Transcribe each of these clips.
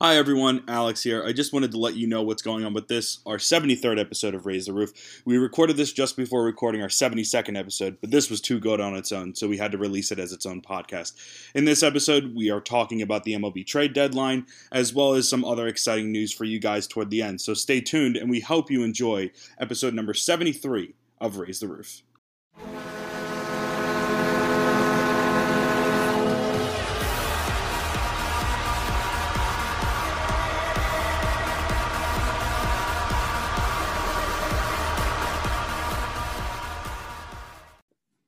Hi everyone, Alex here. I just wanted to let you know what's going on with this, our 73rd episode of Rays the Roof. We recorded this just before recording our 72nd episode, but this was too good on its own, so we had to release it as its own podcast. In this episode, we are talking about the MLB trade deadline, as well as some other exciting news for you guys toward the end. So stay tuned, and we hope you enjoy episode number 73 of Rays the Roof.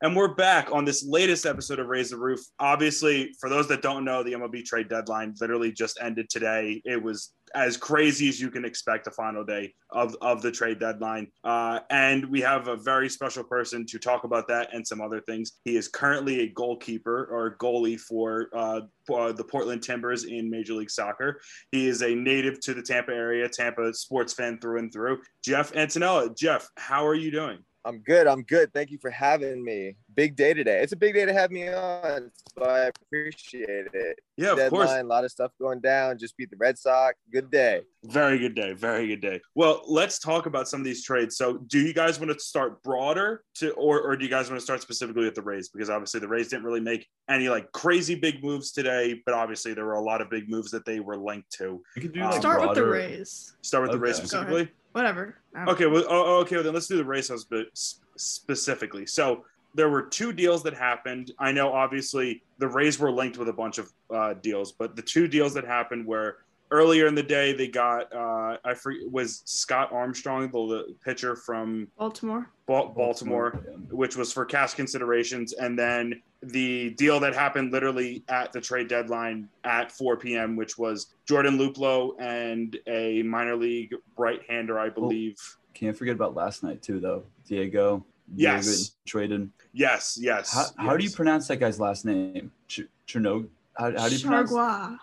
And we're back on this latest episode of Rays the Roof. Obviously, for those that don't know, the MLB trade deadline literally just ended today. It was as crazy as you can expect the final day of, of the trade deadline. Uh, and we have a very special person to talk about that and some other things. He is currently a goalkeeper or goalie for uh, uh, the Portland Timbers in Major League Soccer. He is a native to the Tampa area, Tampa sports fan through and through. Jeff Attinella. Jeff, how are you doing? I'm good. I'm good. Thank you for having me. Big day today. It's a big day to have me on, so I appreciate it. Yeah, of Deadline, course. A lot of stuff going down. Just beat the Red Sox. Good day. Very good day. Very good day. Well, let's talk about some of these trades. So, do you guys want to start broader to, or, or do you guys want to start specifically with the Rays? Because obviously the Rays didn't really make any like crazy big moves today, but obviously there were a lot of big moves that they were linked to. We could do Um, like Start with the Rays. Start with the Rays Okay. Go specifically. Whatever. Okay, well, oh, oh, okay, well, then let's do the race house bit specifically. So there were two deals that happened. I know, obviously, the Rays were linked with a bunch of uh, deals, but the two deals that happened were earlier in the day. They got uh, I forget was Scott Armstrong, the, the pitcher from Baltimore. Ba- Baltimore, Yeah. which was for cash considerations, and then the deal that happened literally at the trade deadline at 4 p.m., which was Jordan Luplow and a minor league right-hander, I believe. Can't forget about last night too, though. Diego. Yes. Diego traded. Yes, yes. How, how do you pronounce that guy's last name? Ch- Chernog. How, how do you pronounce? Chargois.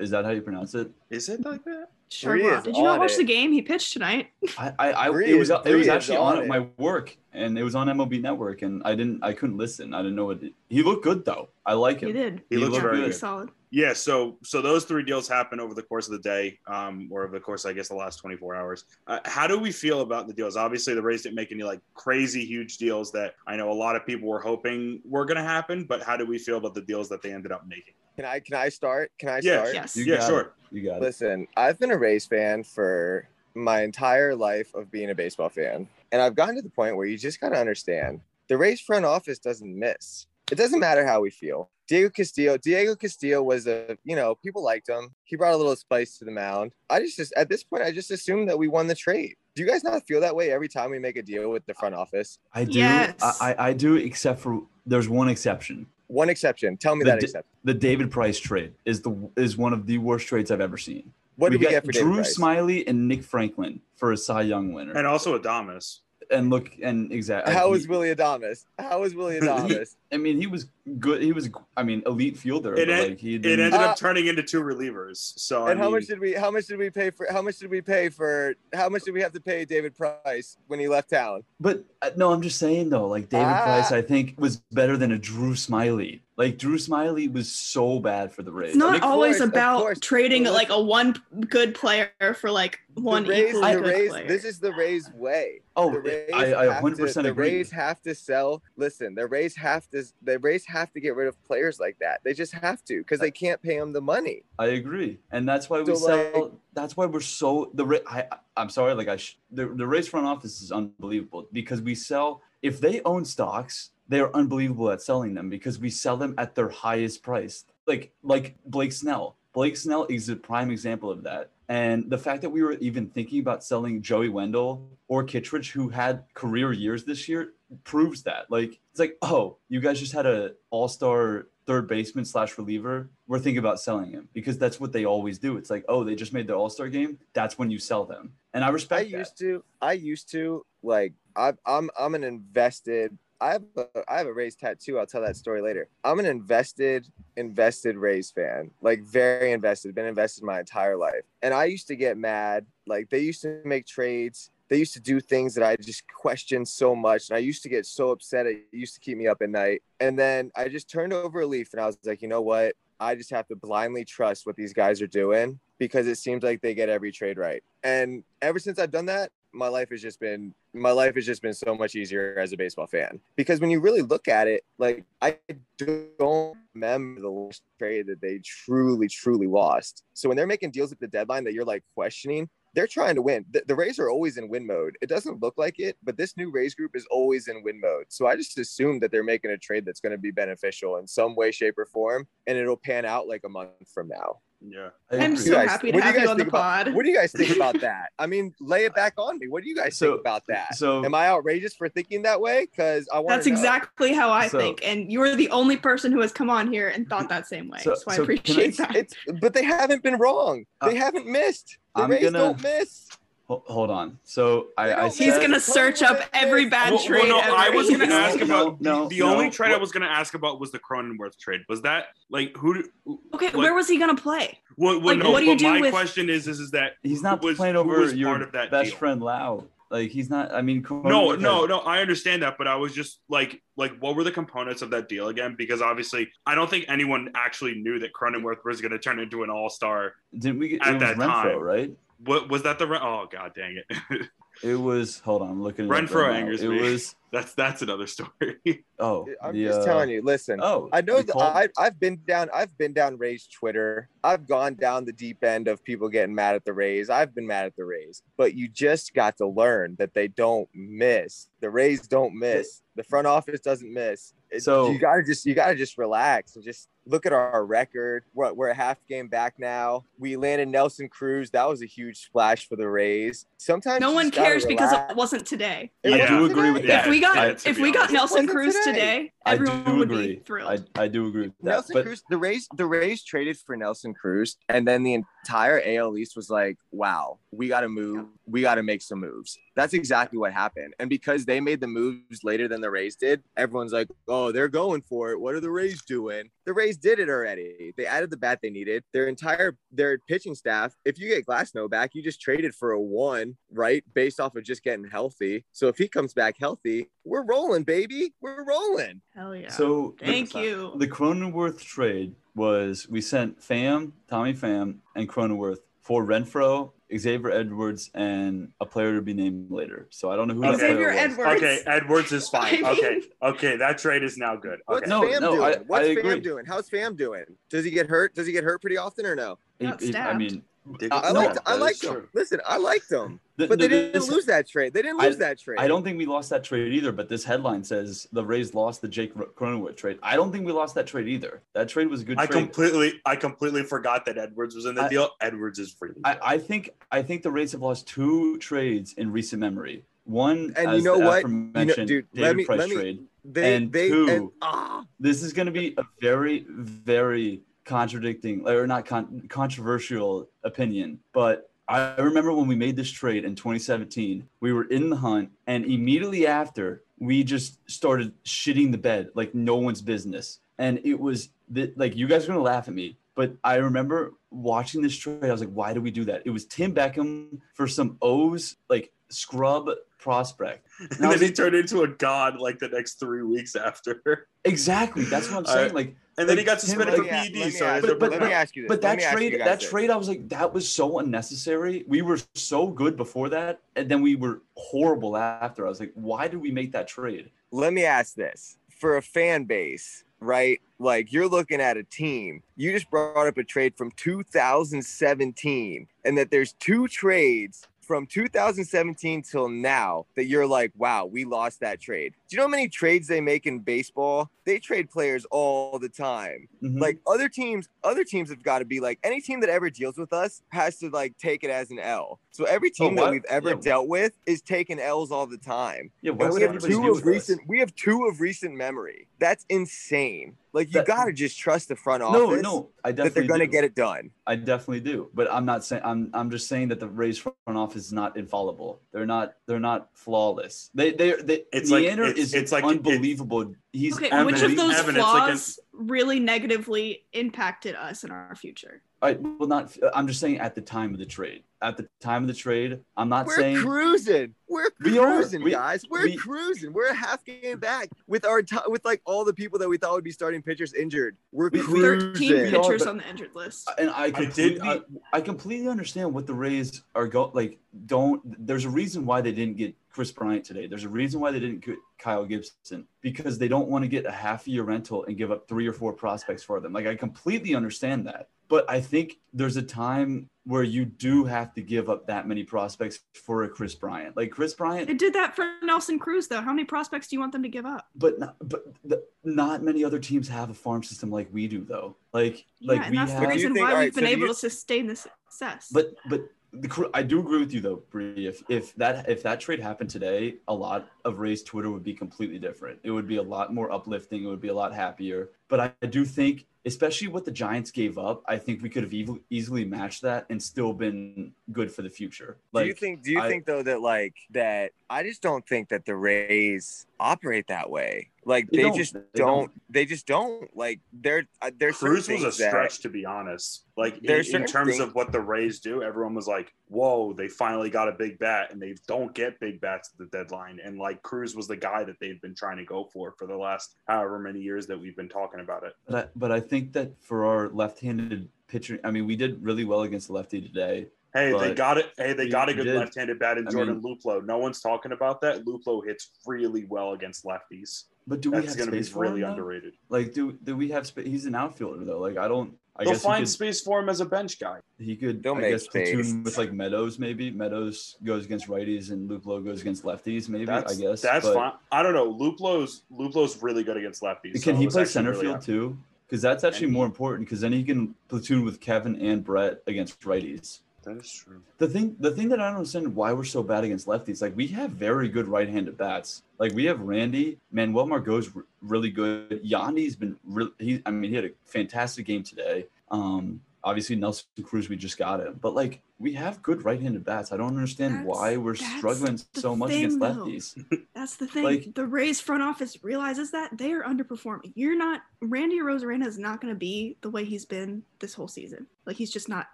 Char- is that how you pronounce it? Is it like that? Bree Chargois. Did you not watch it. the game? He pitched tonight. I, I, I Bree it was it was Bree is actually on, on at my work, and it was on MLB Network, and I didn't, I couldn't listen. I didn't know what. It, he looked good though. I like him. He did. He looks looked very Really good. solid. Yeah, so so those three deals happened over the course of the day, um, or over the course, I guess, the last 24 hours. Uh, how do we feel about the deals? Obviously, the Rays didn't make any like crazy huge deals that I know a lot of people were hoping were going to happen. But how do we feel about the deals that they ended up making? Can I? Can I start? Can I Yeah. start? Yes. You yeah, got sure. It. You got it. Listen, I've been a Rays fan for my entire life of being a baseball fan. And I've gotten to the point where you just got to understand the Rays front office doesn't miss. It doesn't matter how we feel. Diego Castillo, Diego Castillo was a, you know, people liked him. He brought a little spice to the mound. I just, just at this point, I just assumed that we won the trade. Do you guys not feel that way every time we make a deal with the front office? I do. Yes. I, I I do, except for there's one exception. One exception. Tell me The that di- exception. The David Price trade is the is one of the worst trades I've ever seen. What did we got get for David Drew Price? Smyly and Nick Franklin for a Cy Young winner. And also Adames. And look and exactly How was Willy Adames? How was Willie Adames? I mean, he was good. He was, I mean, elite fielder. It but en- like he It didn't. ended Uh, up turning into two relievers. So I and how mean, much did we how much did we pay for how much did we pay for how much did we have to pay David Price when he left town? but uh, no, I'm just saying though, like David Ah. Price, I think was better than a Drew Smyly. Like Drew Smyly was so bad for the Rays. It's not Of always course, about trading Well, like a one good player for like one the Rays, equally the good Rays, player. this is the Rays way. oh, the Rays I, I have 100% to, the. Rays have to sell. Listen, the Rays have to. The Rays have to get rid of players like that. They just have to because they can't pay them the money. I agree, and that's why we So, sell. like- that's why we're so the. I, I- I'm sorry, like I sh- the the Rays front office is unbelievable because we sell. If they own stocks, they are unbelievable at selling them because we sell them at their highest price. Like like Blake Snell. Blake Snell is a prime example of that. And the fact that we were even thinking about selling Joey Wendle or Kittredge, who had career years this year, proves that. Like it's like, oh, you guys just had an all-star third baseman slash reliever. We're thinking about selling him because that's what they always do. It's like, oh, they just made the all-star game. That's when you sell them. And I I respect that. used to. I used to like. I, I'm. I'm an invested. I have a, I have a Rays tattoo. I'll tell that story later. I'm an invested, invested Rays fan. Like very invested. Been invested my entire life. And I used to get mad. Like they used to make trades. They used to do things that I just questioned so much. And I used to get so upset. It used to keep me up at night. And then I just turned over a leaf and I was like, you know what? I just have to blindly trust what these guys are doing because it seems like they get every trade right. And ever since I've done that, my life has just been my life has just been so much easier as a baseball fan. Because when you really look at it like i don't remember the last trade that they truly truly lost. So when they're making deals at the deadline that you're like questioning they're trying to win. The, the rays are always in win mode. It doesn't look like it but this new rays group is always in win mode. So i just assume that they're making a trade that's going to be beneficial in some way shape or form and it'll pan out like a month from now Yeah. I I'm so guys- happy to what do you have you on the think about- pod. what do you guys think about that i mean lay it back on me what do you guys So- think about that so Am I outrageous for thinking that way? Because I want. That's know. exactly how I So- think, and you're the only person who has come on here and thought that same way. So- So, I so can I- appreciate It's, that. it's but they haven't been wrong. They Uh, haven't missed. The I'm Rays gonna- don't miss. Ho- hold on. So I, I He's said- gonna search up every bad Well, trade. well, no, I was going to ask about no, the, the no. only trade I was going to ask about was the Cronenworth trade. Was that like who? do- Okay, like, where was he gonna play? Well, well, like, no, what do you do my with- question is, is, is that he's not was- playing over was your part of that best deal? friend Lau. Like he's not. I mean, No, Cronenworth no, has- no. I understand that, but I was just like, like, what were the components of that deal again? Because obviously, I don't think anyone actually knew that Cronenworth was going to turn into an all-star. Didn't we get At it was that Renfroe, time. right? What was that? The oh god, dang it! It was. Hold on, I'm looking. it Renfroe right now. angers It me. was. That's that's another story. Oh, I'm the, just uh, telling you. Listen, Oh, I know the that Col- I, I've been down. I've been down Rays Twitter. I've gone down the deep end of people getting mad at the Rays. I've been mad at the Rays, but you just got to learn that they don't miss. The Rays don't miss. The front office doesn't miss. It- So- you gotta just you gotta just relax and just look at our record. We're, we're a half game back now. We landed Nelson Cruz. That was a huge splash for the Rays. Sometimes No one just gotta cares because it wasn't today. It I do agree with that. If we got Yeah, if be we got. Nelson Cruz today. today, everyone would agree. be thrilled. I, I do agree with that. Nelson but Cruz, the Rays, the Rays traded for Nelson Cruz, and then the entire AL East was like, "Wow, we got to move. We got to make some moves." That's exactly what happened. And because they made the moves later than the Rays did, everyone's like, "Oh, they're going for it. What are the Rays doing?" The Rays did it already. They added the bat they needed. Their entire their pitching staff. If you get Glasnow back, you just traded for a one, right? Based off of just getting healthy. So if he comes back healthy, we're rolling, baby. We're rolling. Hell yeah. so the- Thank you. The Cronenworth trade was we sent Pham, Tommy Pham, and Cronenworth for Renfroe, Xavier Edwards, and a player to be named later. So I don't know who that Okay. player Xavier was. Edwards. okay, Edwards is fine. I mean- Okay, okay, that trade is now good. What's Okay. No, Pham no, doing? I- What's I Pham agree. doing? How's Pham doing? Does he get hurt? Does he get hurt pretty often or no? He- he- I mean, Did- I- I no, liked, I that is liked true. Listen, I liked them, th- but they th- didn't this- lose that trade. They didn't I- lose that trade. I don't think we lost that trade either, but this headline says the Rays lost the Jake Cronenworth trade. I don't think we lost that trade either. That trade was a good I trade. completely, I completely forgot that Edwards was in the I- deal. Edwards is really. I, I think I think the Rays have lost two trades in recent memory. One, And as you know the what? You know, dude, David let me Price let me. trade. They and they two- and, ah, This is going to be a very, very contradicting or not con- controversial opinion, but I remember when we made this trade in 2017, we were in the hunt, and immediately after, we just started shitting the bed like no one's business. And it was th- like, you guys are going to laugh at me, but I remember watching this trade. I was like, why did we do that? It was Tim Beckham for some O's, like scrub prospect. and I then was he turned into a god like the next three weeks after. Exactly. That's what I'm I- saying. Like, And then Like, he got suspended let for me, a- PED. So ask, But- but- let me ask you this. But that me trade, that this. trade, I was like, that was so unnecessary. We were so good before that, and then we were horrible after. I was like, why did we make that trade? let me ask this for a fan base right like you're looking at a team you just brought up a trade from 2017 and that there's two trades from 2017 till now that you're like wow we lost that trade do you know how many trades they make in baseball they trade players all the time Mhm. like other teams other teams have got to be like any team that ever deals with us has to like take it as an l so every team that we've ever Yeah. dealt with is taking l's all the time yeah, we have two of us? recent. We have two of recent memory. That's insane. Like you That- gotta just trust the front office no, no, I definitely that they're gonna do. get it done. I definitely do. But I'm not saying I'm I'm just saying that the Rays front office is not infallible. They're not they're not flawless. They they they It's like- it's- is it's like- it's- unbelievable. He's Okay, Evan, which of those Evan, it's like flaws really negatively impacted us in our future? I well not. I'm just saying at the time of the trade. At the time of the trade, I'm not We're saying cruising. We're cruising, We are. cruising, We- guys. We're we- cruising. We're a half game back with our t- with like all the people that we thought would be starting pitchers injured. We're We- cruising. 13 We are, pitchers but- on the injured list. and I I completely, did I, I completely understand what the Rays are go like. Don't there's a reason why they didn't get Kris Bryant today. There's a reason why they didn't get Kyle Gibson because they don't want to get a half year rental and give up three or four prospects for them. Like I completely understand that, but I think there's a time where you do have to give up that many prospects for a Kris Bryant. Like Kris Bryant It did that for Nelson Cruz, though. How many prospects do you want them to give up? but not, but the, not many other teams have a farm system like we do though like Yeah, like and we that's have the But do you reason think- why alright, we've been so do able you- to sustain this success. but but the I do agree with you though, Bree. If if that if that trade happened today, a lot of Ray's Twitter would be completely different. It would be a lot more uplifting. It would be a lot happier. But I, I do think, especially what the Giants gave up, I think we could have ev- easily matched that and still been good for the future. do you think? Do you I- think though that like that? I just don't think that the Rays operate that way. Like They they, don't. just They don't, don't. They just don't. Like they're uh, there's certain Cruz was a things that- stretch, to be honest. Like in, in terms things- of what the Rays do, everyone was like, "Whoa, they finally got a big bat," and they don't get big bats at the deadline. And like Cruz was the guy that they've been trying to go for for the last however many years that we've been talking about it. But I, but I think that for our left-handed pitcher, I mean, we did really well against the lefty today. Hey, they got it. Hey, they we- got a good left-handed bat in I Jordan Luplow. No one's talking about that. Luplow hits really well against lefties. But do we That's have going to be space for really him? underrated. Like, do do we have space? He's an outfielder though. Like, I don't. I They'll guess find could, space for him as a bench guy. he could. They'll I make guess platoon space. with like Meadows maybe. Meadows goes against righties and Luplow goes against lefties. Maybe That's, I guess that's but fine. I don't know. Luplow's Luplow's really good against lefties. Can so he play center really field too? Because that's actually And more important. Because then he can platoon with Kevin and Brett against righties. That is true. The thing, the thing that I don't understand why we're so bad against lefties, like we have very good right-handed bats. Like we have Randy, Manuel Margot's r- really good. Yandy's been really, he, I mean, he had a fantastic game today. Um, obviously Nelson Cruz, we just got him, but like we have good right-handed bats. I don't understand That's- why we're struggling so much thing, against though. lefties. That's the thing. Like- the Rays front office realizes that they are underperforming. You're not Randy Arozarena is not going to be the way he's been this whole season. Like he's just not.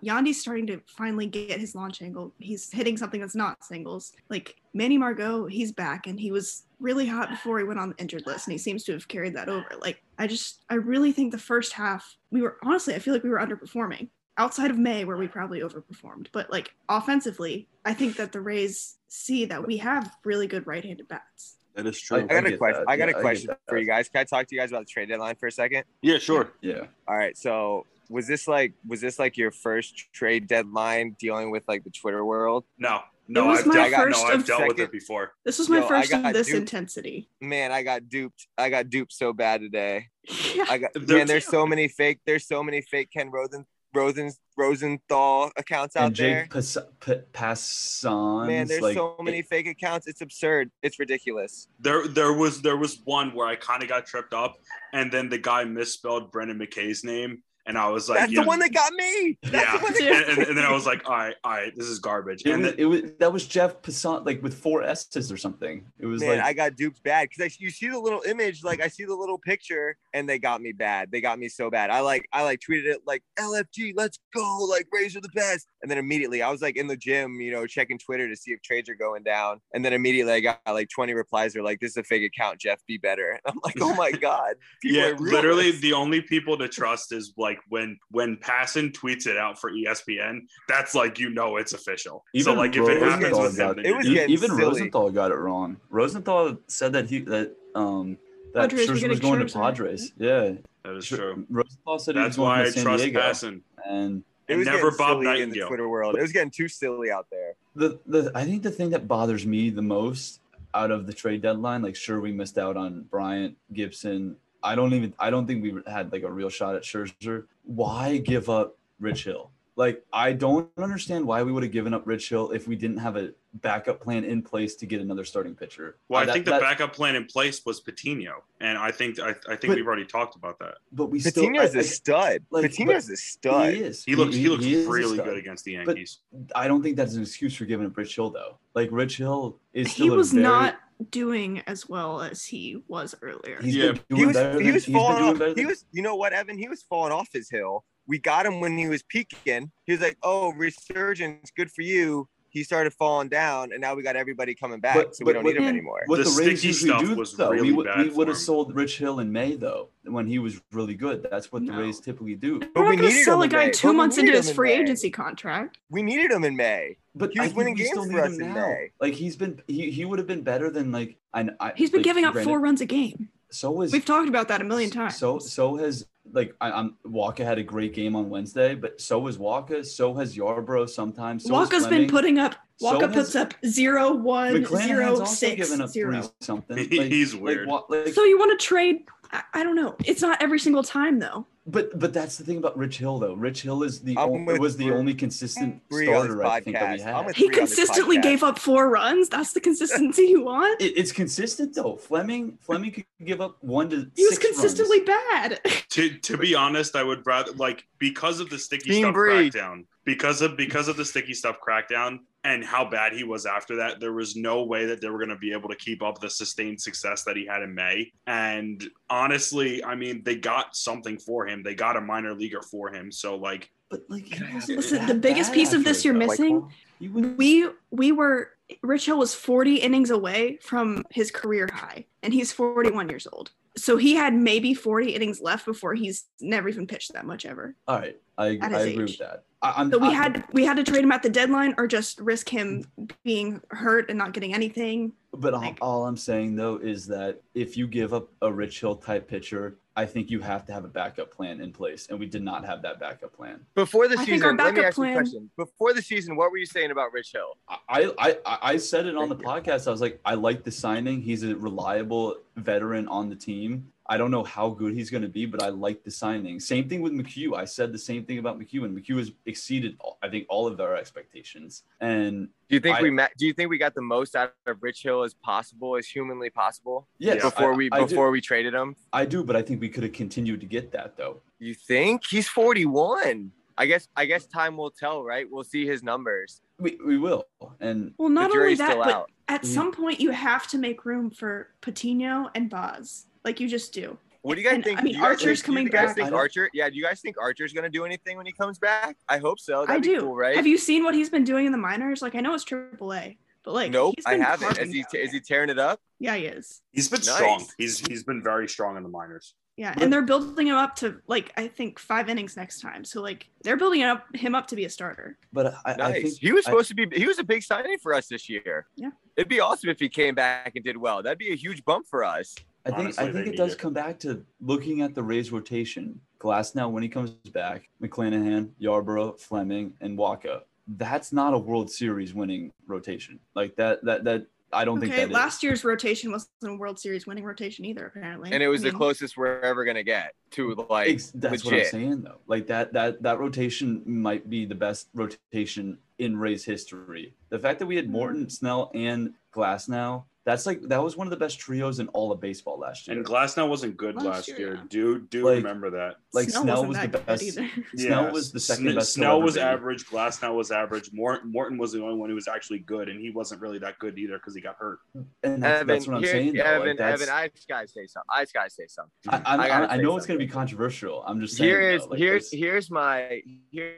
Yandy's starting to finally get his launch angle. He's hitting something that's not singles. Like Manny Margot, he's back and he was really hot before he went on the injured list and he seems to have carried that over. Like I just I really think the first half we were honestly I feel like we were underperforming outside of May, where we probably overperformed. But like offensively, I think that the Rays see that we have really good right-handed bats. That is I I got a question. that. I got Yeah, I a get question for you guys. Can I talk to you guys about the trade deadline for a second? Yeah, sure. Yeah. All right. So was this like was this like your first trade deadline dealing with like the Twitter world? No, no, I've my dealt, no, I've of dealt with it before. This was my Yo, first of this duped. intensity. Man, I got duped. I got duped so bad today. Yeah. I got man. There's so many fake. There's so many fake Ken Rosen Rosen Rosenthal accounts out And there. Jake Pas- P- Passan. Man, there's like, so many fake accounts. It's absurd. It's ridiculous. There, there was there was one where I kind of got tripped up, and then the guy misspelled Brendan McKay's name, and I was like, That's yeah, the one that got me. That's yeah, the one that Yeah. and, and, and then I was like, all right, all right, this is garbage. It And was, then, it was that was Jeff Passan like with four S's or something. It was Man, like I got duped bad because you see the little image, like I see the little picture, and they got me bad. They got me so bad. I like, I like tweeted it like LFG, let's go, like Rays are the best. And then immediately, I was like in the gym, you know, checking Twitter to see if trades are going down. And then immediately, I got like 20 replies. They're like, "This is a fake account, Jeff. Be better." And I'm like, "Oh my god." yeah, literally the only people to trust is like when when Passan tweets it out for ESPN. That's like you know it's official. so Even like if it happens Rosenthal with him, got- it was good. e- even silly. Rosenthal got it wrong. Rosenthal said that he that um that Padres were was going to Scherzer. Padres. Yeah, that is Scher- true. Rosenthal said he That's was going why I San trust Diego, Passan. and It was never Bob silly in the Twitter world. It was getting too silly out there. the the I think the thing that bothers me the most out of the trade deadline, like sure we missed out on Bryant Gibson. I don't even I don't think we had like a real shot at Scherzer. Why give up Rich Hill? Like I don't understand why we would have given up Rich Hill if we didn't have a backup plan in place to get another starting pitcher. Well, Uh, I that- think the that- backup plan in place was Patino, and I think I, I think But- we've already talked about that. But we still Patino's I- a stud. like, Patino's a stud. He is. He looks he, looks is a really good against the But- Yankees. I don't think that's an excuse for giving up Rich Hill though. Like Rich Hill is still He a was very- not doing as well as he was earlier. He's Yeah. He was, he was falling off. better He was, you know what, Evan? He was falling off his hill we got him when he was peaking. He was like, "Oh, resurgence, good for you." He started falling down, and now we got everybody coming back, But- so we but- don't but- need him anymore. What The the, Rays sticky usually stuff do, was though, really we, would- bad we would have sold Rich Hill in May, though, when he was really good. That's what the Rays typically do. But We're we not going to sell him a guy two months into his in free May. agency contract. We needed him in May. But He was winning we still games for us in. May. Like he's been, he, he would have been better than like I. I He's been like, giving up four runs a game. So was We've talked about that a million times. So so has like I, I'm Walker had a great game on Wednesday, but so was Walker. So has Yarbrough sometimes. So has Walker's been putting up. So Walker has- puts up zero one McClanahan's zero also six given up zero. three something. He's weird. Wa- like, So you want to trade? I, I don't know. It's not every single time though. But but that's the thing about Rich Hill though. Rich Hill is the I'm only, was the only consistent Bree on this starter I think that we podcast. had. He Three on this consistently gave up four runs. That's the consistency you want. It, it's consistent though. Fleming Fleming could give up one to He was consistently runs. bad. to to be honest, I would rather like because of the sticky Team stuff Bree. crackdown, because of because of the sticky stuff crackdown and how bad he was after that, there was no way that they were going to be able to keep up the sustained success that he had in May. And honestly, I mean, they got something for him. They got a minor leaguer for him. So like, But like he Can I wasn't Listen, the biggest piece of this you're missing- He we we were Rich Hill was 40 innings away from his career high, and he's 41 years old. So he had maybe 40 innings left before he's never even pitched that much ever. all right. I, I agree age. with that. I, I'm, So we I- had we had to trade him at the deadline, or just risk him being hurt and not getting anything. But all, Like- all I'm saying though is that if you give up a Rich Hill type pitcher, I think you have to have a backup plan in place, and we did not have that backup plan. Before the I season, let me backup ask you a question. Before the season, what were you saying about Rich Hill? I I, I, I said it on the podcast. I was like, I like the signing. He's a reliable veteran on the team. I don't know how good he's going to be, but I like the signing. Same thing with McHugh. I said the same thing about McHugh, and McHugh has exceeded, I think, all of our expectations. And Do you think I- we met? Do you think we got the most out of Rich Hill as possible, as humanly possible? yes, before I- we I do- before we traded him. I do, but I think we could have continued to get that though. You think he's 41? I guess I guess time will tell, right? We'll see his numbers. We, we will, and Well, not only that, still but out. at Mhm. some point you have to make room for Patino and Boz, like you just do. What do you guys And, think? I mean, do guys Archer's think, coming do you guys back. Think Archer? Yeah. Do you guys think Archer's gonna do anything when he comes back? I hope so. I That'd be do. cool, right? Have you seen what he's been doing in the minors? Like I know it's AAA, but like nope, he's I been haven't. Is he out. is he tearing it up? Yeah, he is. he's been Nice. strong. He's he's been very strong in the minors. Yeah, But- and they're building him up to like I think five innings next time. So like they're building up him up to be a starter. but I, I think he was I- supposed to be. He was a big signing for us this year. Yeah. It'd be awesome if he came back and did well. That'd be a huge bump for us. I think Honestly, I think it does it. come back to looking at the Rays rotation. Glasnow when he comes back, McClanahan, Yarbrough, Fleming, and Wacha. That's not a World Series winning rotation. Like that that that I don't think Okay, that is. last year's rotation wasn't a World Series winning rotation either, apparently. And it was I the mean, closest we're ever gonna get to like Ex- that's what I'm saying though. Like that that that rotation might be the best rotation in Rays history. The fact that we had mm-hmm. Morton, Snell, and Glasnow, that's like that was one of the best trios in all of baseball last year. And Glasnow wasn't good Last last, year, year. yeah. Do do Like- remember that. like Snell Snell wasn't was the best. either. Snell Yeah, was the second Sn- best. Snell he'll ever was be. average. Glasnow was average. Morton, Morton was the only one who was actually good, and he wasn't really that good either because he got hurt. and that's, Evan, that's what I'm here- saying. though. Evan, like, that's, Evan, I just gotta say something. I just gotta say something. I, I'm- I I, I say know it's going to be controversial. I'm just saying. Here is though, like, here's there's- here's my here's my issue,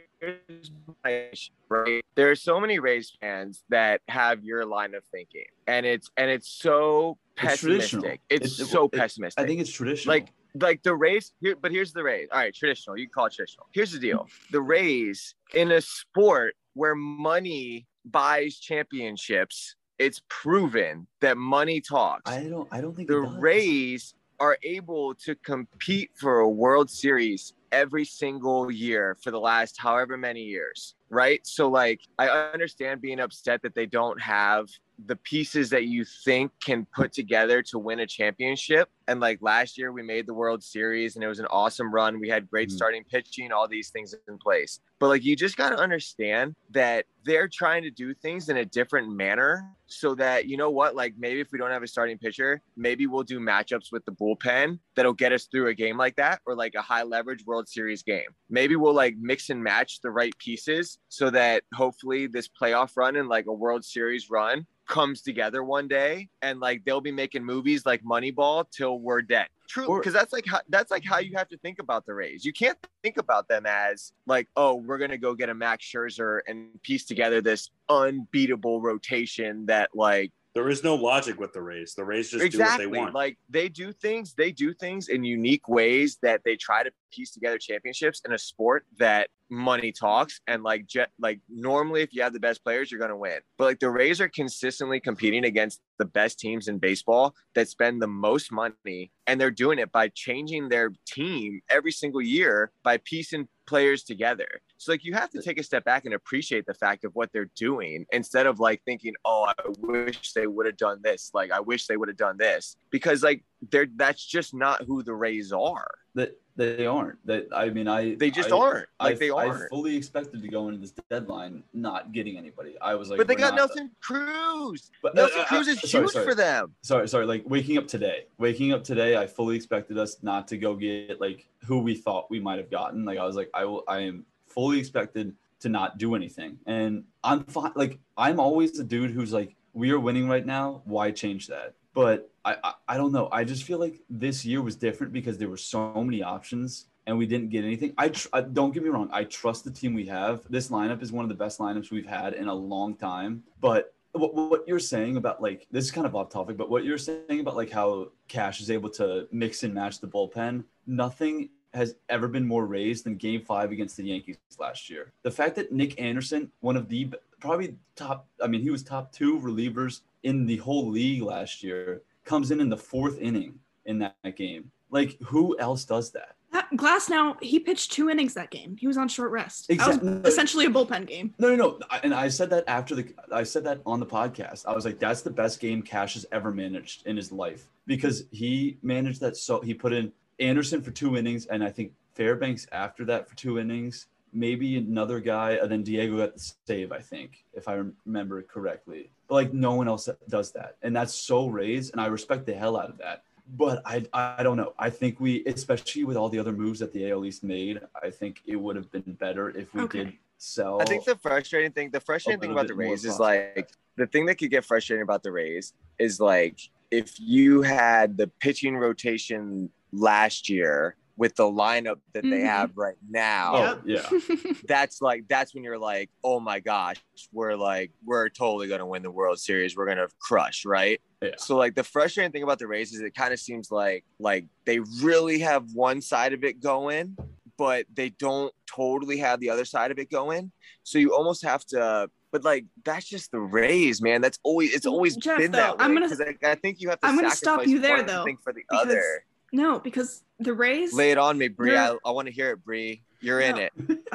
right. There are so many Rays fans that have your line of thinking, and it's and it's so pessimistic. It's, It's- so it- pessimistic. I think it's traditional. like like the Rays here, but here's the Rays. All right, traditional. You can call it traditional. Here's the deal: the Rays in a sport where money buys championships, it's proven that money talks. I don't. I don't think the. Rays are able to compete for a World Series every single year for the last however many years, right? So, like, I understand being upset that they don't have the pieces that you think can put together to win a championship. And like last year, we made the World Series and it was an awesome run. We had great Mhm. starting pitching, all these things in place. But like, you just got to understand that they're trying to do things in a different manner so that, you know what, like maybe if we don't have a starting pitcher, maybe we'll do matchups with the bullpen that'll get us through a game like that or like a high leverage World Series game. Maybe we'll like mix and match the right pieces so that hopefully this playoff run and like a World Series run comes together one day and like they'll be making movies like Moneyball till we're dead. True, because that's like how, that's like how you have to think about the Rays. You can't think about them as like, oh, we're gonna go get a Max Scherzer and piece together this unbeatable rotation that like There is no logic with the Rays. The Rays just exactly do what they want. like they do things they do things in unique ways that they try to piece together championships in a sport that money talks and like jet like normally if you have the best players you're going to win. But like the rays are consistently competing against the best teams in baseball that spend the most money and they're doing it by changing their team every single year by piecing players together. So like you have to take a step back and appreciate the fact of what they're doing instead of like thinking oh i wish they would have done this. Like i wish they would have done this. Because like they're that's just not who the rays are. That they aren't. That I mean, I they just I, aren't like I, they aren't fully expected to go into this deadline not getting anybody. I was like, but they got Nelson Cruz. But, Nelson uh, uh, Cruz is sorry, huge for them. sorry, sorry, like waking up today, waking up today, I fully expected us not to go get like who we thought we might have gotten. Like I was like, I will, I am fully expected to not do anything, and I'm fine. Like I'm always the dude who's like, we are winning right now. Why change that? But I, I, I don't know. I just feel like this year was different because there were so many options and we didn't get anything. I, tr- I don't get me wrong. I trust the team we have. This lineup is one of the best lineups we've had in a long time. But what, what you're saying about like this is kind of off topic, but what you're saying about like how Cash is able to mix and match the bullpen, nothing has ever been more raised than Game Five against the Yankees last year. The fact that Nick Anderson, one of the probably top, I mean, he was top two relievers in the whole league last year, comes in in the fourth inning in that game. Like, who else does that? That Glasnow he pitched two innings that game. He was on short rest. Exact- That was essentially a bullpen game. No, no, no. I- And I said that after the, I said that on the podcast. I was like, that's the best game Cash has ever managed in his life because he managed that. So he put in Anderson for two innings, and I think Fairbanks after that for two innings. Maybe another guy, and then Diego got the save. I think, if I remember correctly. But like, no one else does that, and that's so raised, and I respect the hell out of that. But I, I don't know. I think we, especially with all the other moves that the AL East made, I think it would have been better if we Okay. did sell. I think the frustrating thing, the frustrating thing about the bit Rays is like the thing that could get frustrating about the Rays is like if you had the pitching rotation last year with the lineup that they Mhm. have right now, Oh yeah. that's like that's when you're like, oh my gosh, we're like we're totally gonna win the World Series. We're gonna crush, right? Yeah. So like the frustrating thing about the Rays is it kind of seems like like they really have one side of it going, but they don't totally have the other side of it going. So you almost have to. But like that's just the Rays, man. That's always it's always Jeff, been though, that way. I'm gonna- 'cause I, I think you have to. I'm gonna stop you there, one though, thing for the because- other. no, because the Rays. Lay it on me, Bree. I, I want to hear it, Bree. You're in it.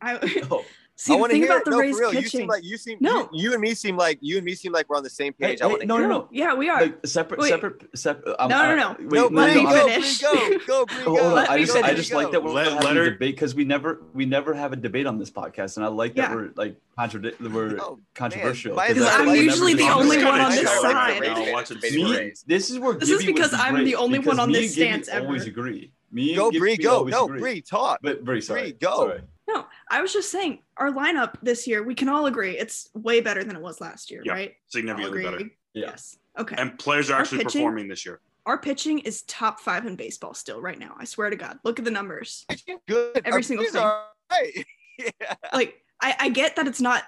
I, Oh, see I want to hear about it. the no, Rays for real. You seem like you seem No. you, you and me seem like you and me seem like we're on the same Hey, page. I hey, want no, hear no, no. yeah, we are. like separate, Wait. separate, separate. I'm, No, no, I- no. Wait, no, let Bree, me go, finish. Bree, go, go, go. hold. Let I me just, I just like that we're Let- having let a debate because we never, we never have a debate on this podcast, and I like that Yeah. we're like contradict, we're Oh, controversial. Because I'm usually the only one on this side. now, watch it Debating Me, this is where This is because I'm the only one on this and stance ever. Always agree. Me and Go, Bree, go. No. Bree, talk. But Bree, sorry. Bree, go. Sorry. No, I was just saying our lineup this year. We can all agree it's way better than it was last year, Yeah, right? All significantly better. Yeah. Yes. Okay. And players are Our actually pitching- performing this year. our pitching is top five in baseball still right now. I swear to God. Look at the numbers. Good. Every Our single Bree's thing. all right. yeah. Like I, I get that it's not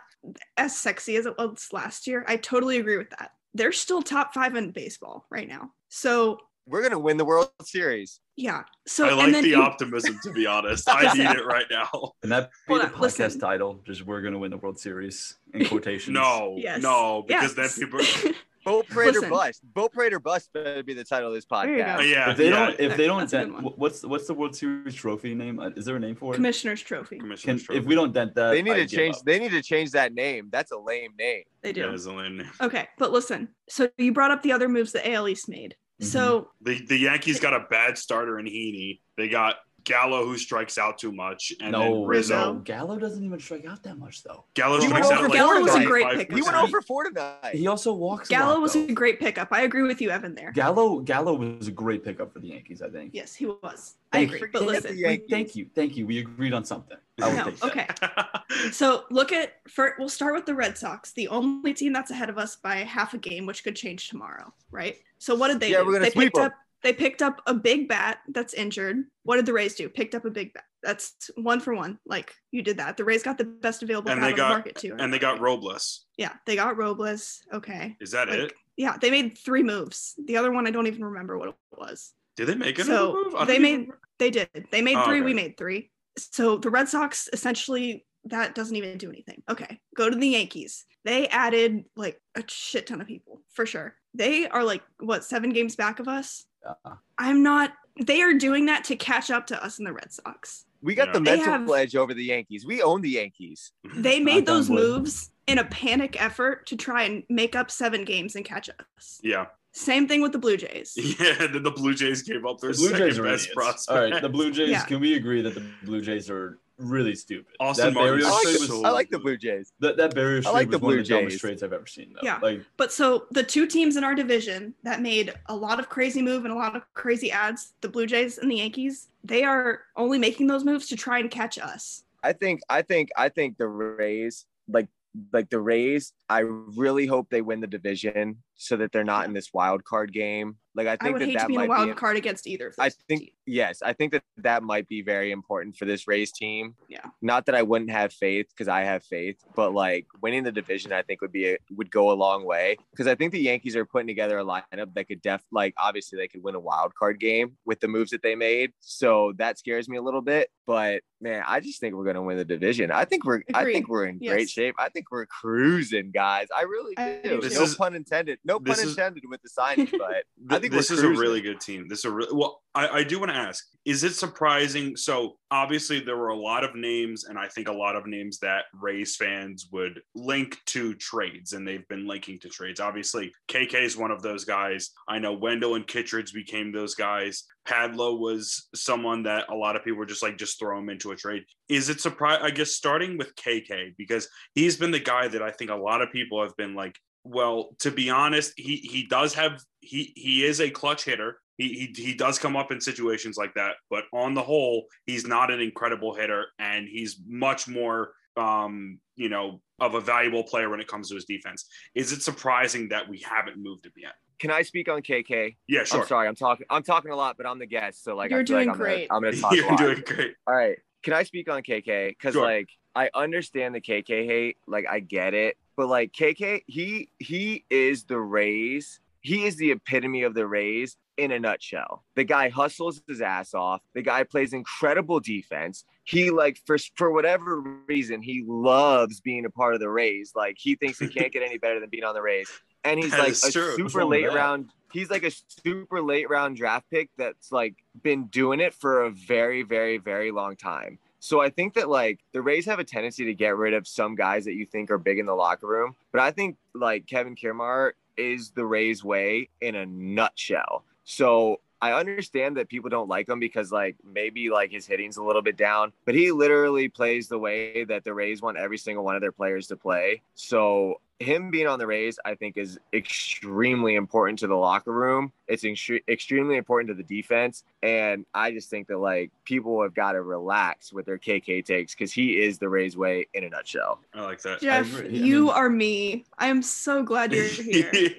as sexy as it was last year. I totally agree with that. They're still top five in baseball right now. So We're gonna win the World Series. yeah. So I like then the you- optimism, to be honest. I need it right now. And that be Hold the on, podcast listen. title. Just we're gonna win the World Series in quotations. No, Yes. no, because Yes. then people. Boat parade or bust. Boat parade or bust better be the title of this podcast. go. Yeah, If they yeah. don't, if they don't That's a good dent, what's what's the World Series trophy name? Uh, Is there a name for it? Commissioner's Trophy. Can, Commissioner's if we don't dent that, They need I to change. up. They need to change that name. That's a lame name. They do. That is a lame name. Okay, but listen. So you brought up the other moves the AL East made. Mhm. So The the Yankees got a bad starter in Heaney. They got Gallo, who strikes out too much, and no, then Rizzo. Rizzo. no, Gallo doesn't even strike out that much though. Gallo He strikes over out like Gallo was a great 25%. pick. He went over four tonight. He also walks. a Gallo lot, was though. a great pickup. I agree with you, Evan. There. Gallo Gallo was a great pickup for the Yankees. I think. Yes, he was. I Thank agree. you. But listen, the Thank you, thank you. We agreed on something. I will no, okay. So look at for we'll start with the Red Sox, the only team that's ahead of us by half a game, which could change tomorrow, right? So what did they Yeah, do? we're gonna they sweep picked 'em. up they picked up a big bat that's injured. What did the Rays do? Picked up a big bat. That's one for one. Like you did that. The Rays got the best available And bat they on got- the market too. and they got Robles. yeah, they got Robles. Okay. Is that Like, it? Yeah, they made three moves. The other one I don't even remember what it was. Did they make another So move? I they don't made even- they did. They made Oh, three, okay. we made three. So the Red Sox essentially that doesn't even do anything. Okay. Go to the Yankees. They added like a shit ton of people for sure. They are like what, 7 games back of us? Uh, I'm not they are doing that to catch up to us in the Red Sox. we got Yeah. the mental have- edge over the Yankees. We own the Yankees. They made those wood. moves in a panic effort to try and make up 7 games and catch us. Yeah. Same thing with the Blue Jays. Yeah, then the Blue Jays gave up their the Blue second Jays best idiots. prospect. All right, the Blue Jays. Yeah. Can we agree that the Blue Jays are really stupid? Austin that I like, the, was so- I like the Blue Jays. that, that barrier trade like the was one of the dumbest Jays. trades I've ever seen. Though. Yeah. like But so the two teams in our division that made a lot of crazy move and a lot of crazy ads, the Blue Jays and the Yankees, they are only making those moves to try and catch us. I think I think I think the Rays like like the Rays, I really hope they win the division so that they're not in this wild card game. Like I I, think would that hate that to be in a might wild be card against either of those I think teams. yes, I think that that might be very important for this Rays team. Yeah. Not that I wouldn't have faith because I have faith, but like winning the division, I think would be a, would go a long way because I think the Yankees are putting together a lineup that could def like obviously they could win a wild card game with the moves that they made. So that scares me a little bit, but man, I just think we're gonna win the division. I think we're I think we're in great shape. I think we're cruising, guys. I really do. do too. no is- pun intended. No pun this is- intended with the signing, but I think this is a really good team. This is a really well. I, I do want to ask: Is it surprising? So obviously there were a lot of names, and I think a lot of names that Rays fans would link to trades, and they've been linking to trades. Obviously, KK is one of those guys. I know Wendle and Kittredge became those guys. Padlo was someone that a lot of people were just like just throw him into a trade. Is it surprise? I guess starting with KK because he's been the guy that I think a lot of people have been like well, to be honest, he he does have he he is a clutch hitter. He, he he does come up in situations like that, but on the whole, he's not an incredible hitter, and he's much more um you know of a valuable player when it comes to his defense. Is it surprising that we haven't moved him yet? Can I speak on KK? Yeah, sure. I'm sorry, I'm talking. I'm talking a lot, but I'm the guest, so like You're I feel like doing I'm gonna- great. I'm gonna talk You're lot. doing great. All right. Can I speak on KK? Because Sure. like I understand the KK hate, like I get it, but like KK, he he is the Rays. He is the epitome of the Rays in a nutshell. The guy hustles his ass off. The guy plays incredible defense. He like for for whatever reason he loves being a part of the Rays. Like he thinks it can't get any better than being on the Rays. And he's That like a true. Super late that? round. He's like a super late round draft pick that's like been doing it for a very, very, very long time. So I think that like the Rays have a tendency to get rid of some guys that you think are big in the locker room, but I think like Kevin Kiermaier is the Rays way in a nutshell. So I understand that people don't like him because like maybe like his hitting's a little bit down, but he literally plays the way that the Rays want every single one of their players to play. So him being on the Rays, I think, is extremely important to the locker room. It's extre- extremely important to the defense, and I just think that like people have got to relax with their KK takes because he is the Rays way in a nutshell. I like that. Jeff, agree. I you mean- are me. I'm so glad you're here. I-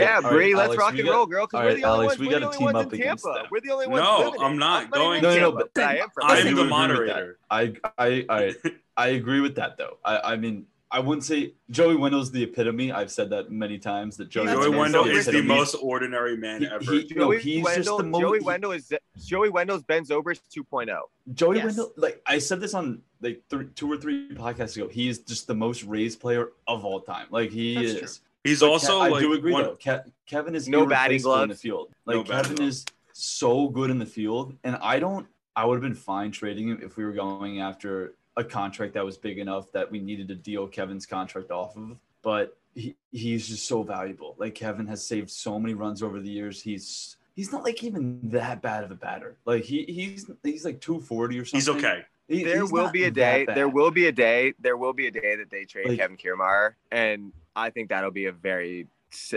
yeah, all right, Bree, let's Alex, rock and got- roll, girl. Because all we're the only Alex, ones. we we're the gotta only team ones up in against Tampa. them. We're the only ones. No, living. I'm not even going in No, no, no, but- I am. I I'm the agree with moderator. I I I I agree with that though. I I mean I wouldn't say Joey Wendle's the epitome. I've said that many times that Joey, Joey Wendle is the epitome. most ordinary man He- ever. he- no, Joey he's Wendle, just the most. Joey Wendle is Joey Wendle's Ben Zobrist 2.0. Joey Yes. Wendle, like I said this on like th- two or three podcasts ago, he is just the most raised player of all time. Like he That's is. He's But also Ke- I do agree one, though. Ke- Kevin is No batting irreplaceable in the field. Like batting Kevin gloves. is so good in the field, and I don't. I would have been fine trading him if we were going after a contract that was big enough that we needed to deal Kevin's contract off of. But he, he's just so valuable. Like Kevin has saved so many runs over the years. He's he's not like even that bad of a batter. Like he he's he's like 240 or something. He's okay. He- there he's will be a day. There will be a day. There will be a day that they trade Like- Kevin Kiermaier, and I think that'll be a very.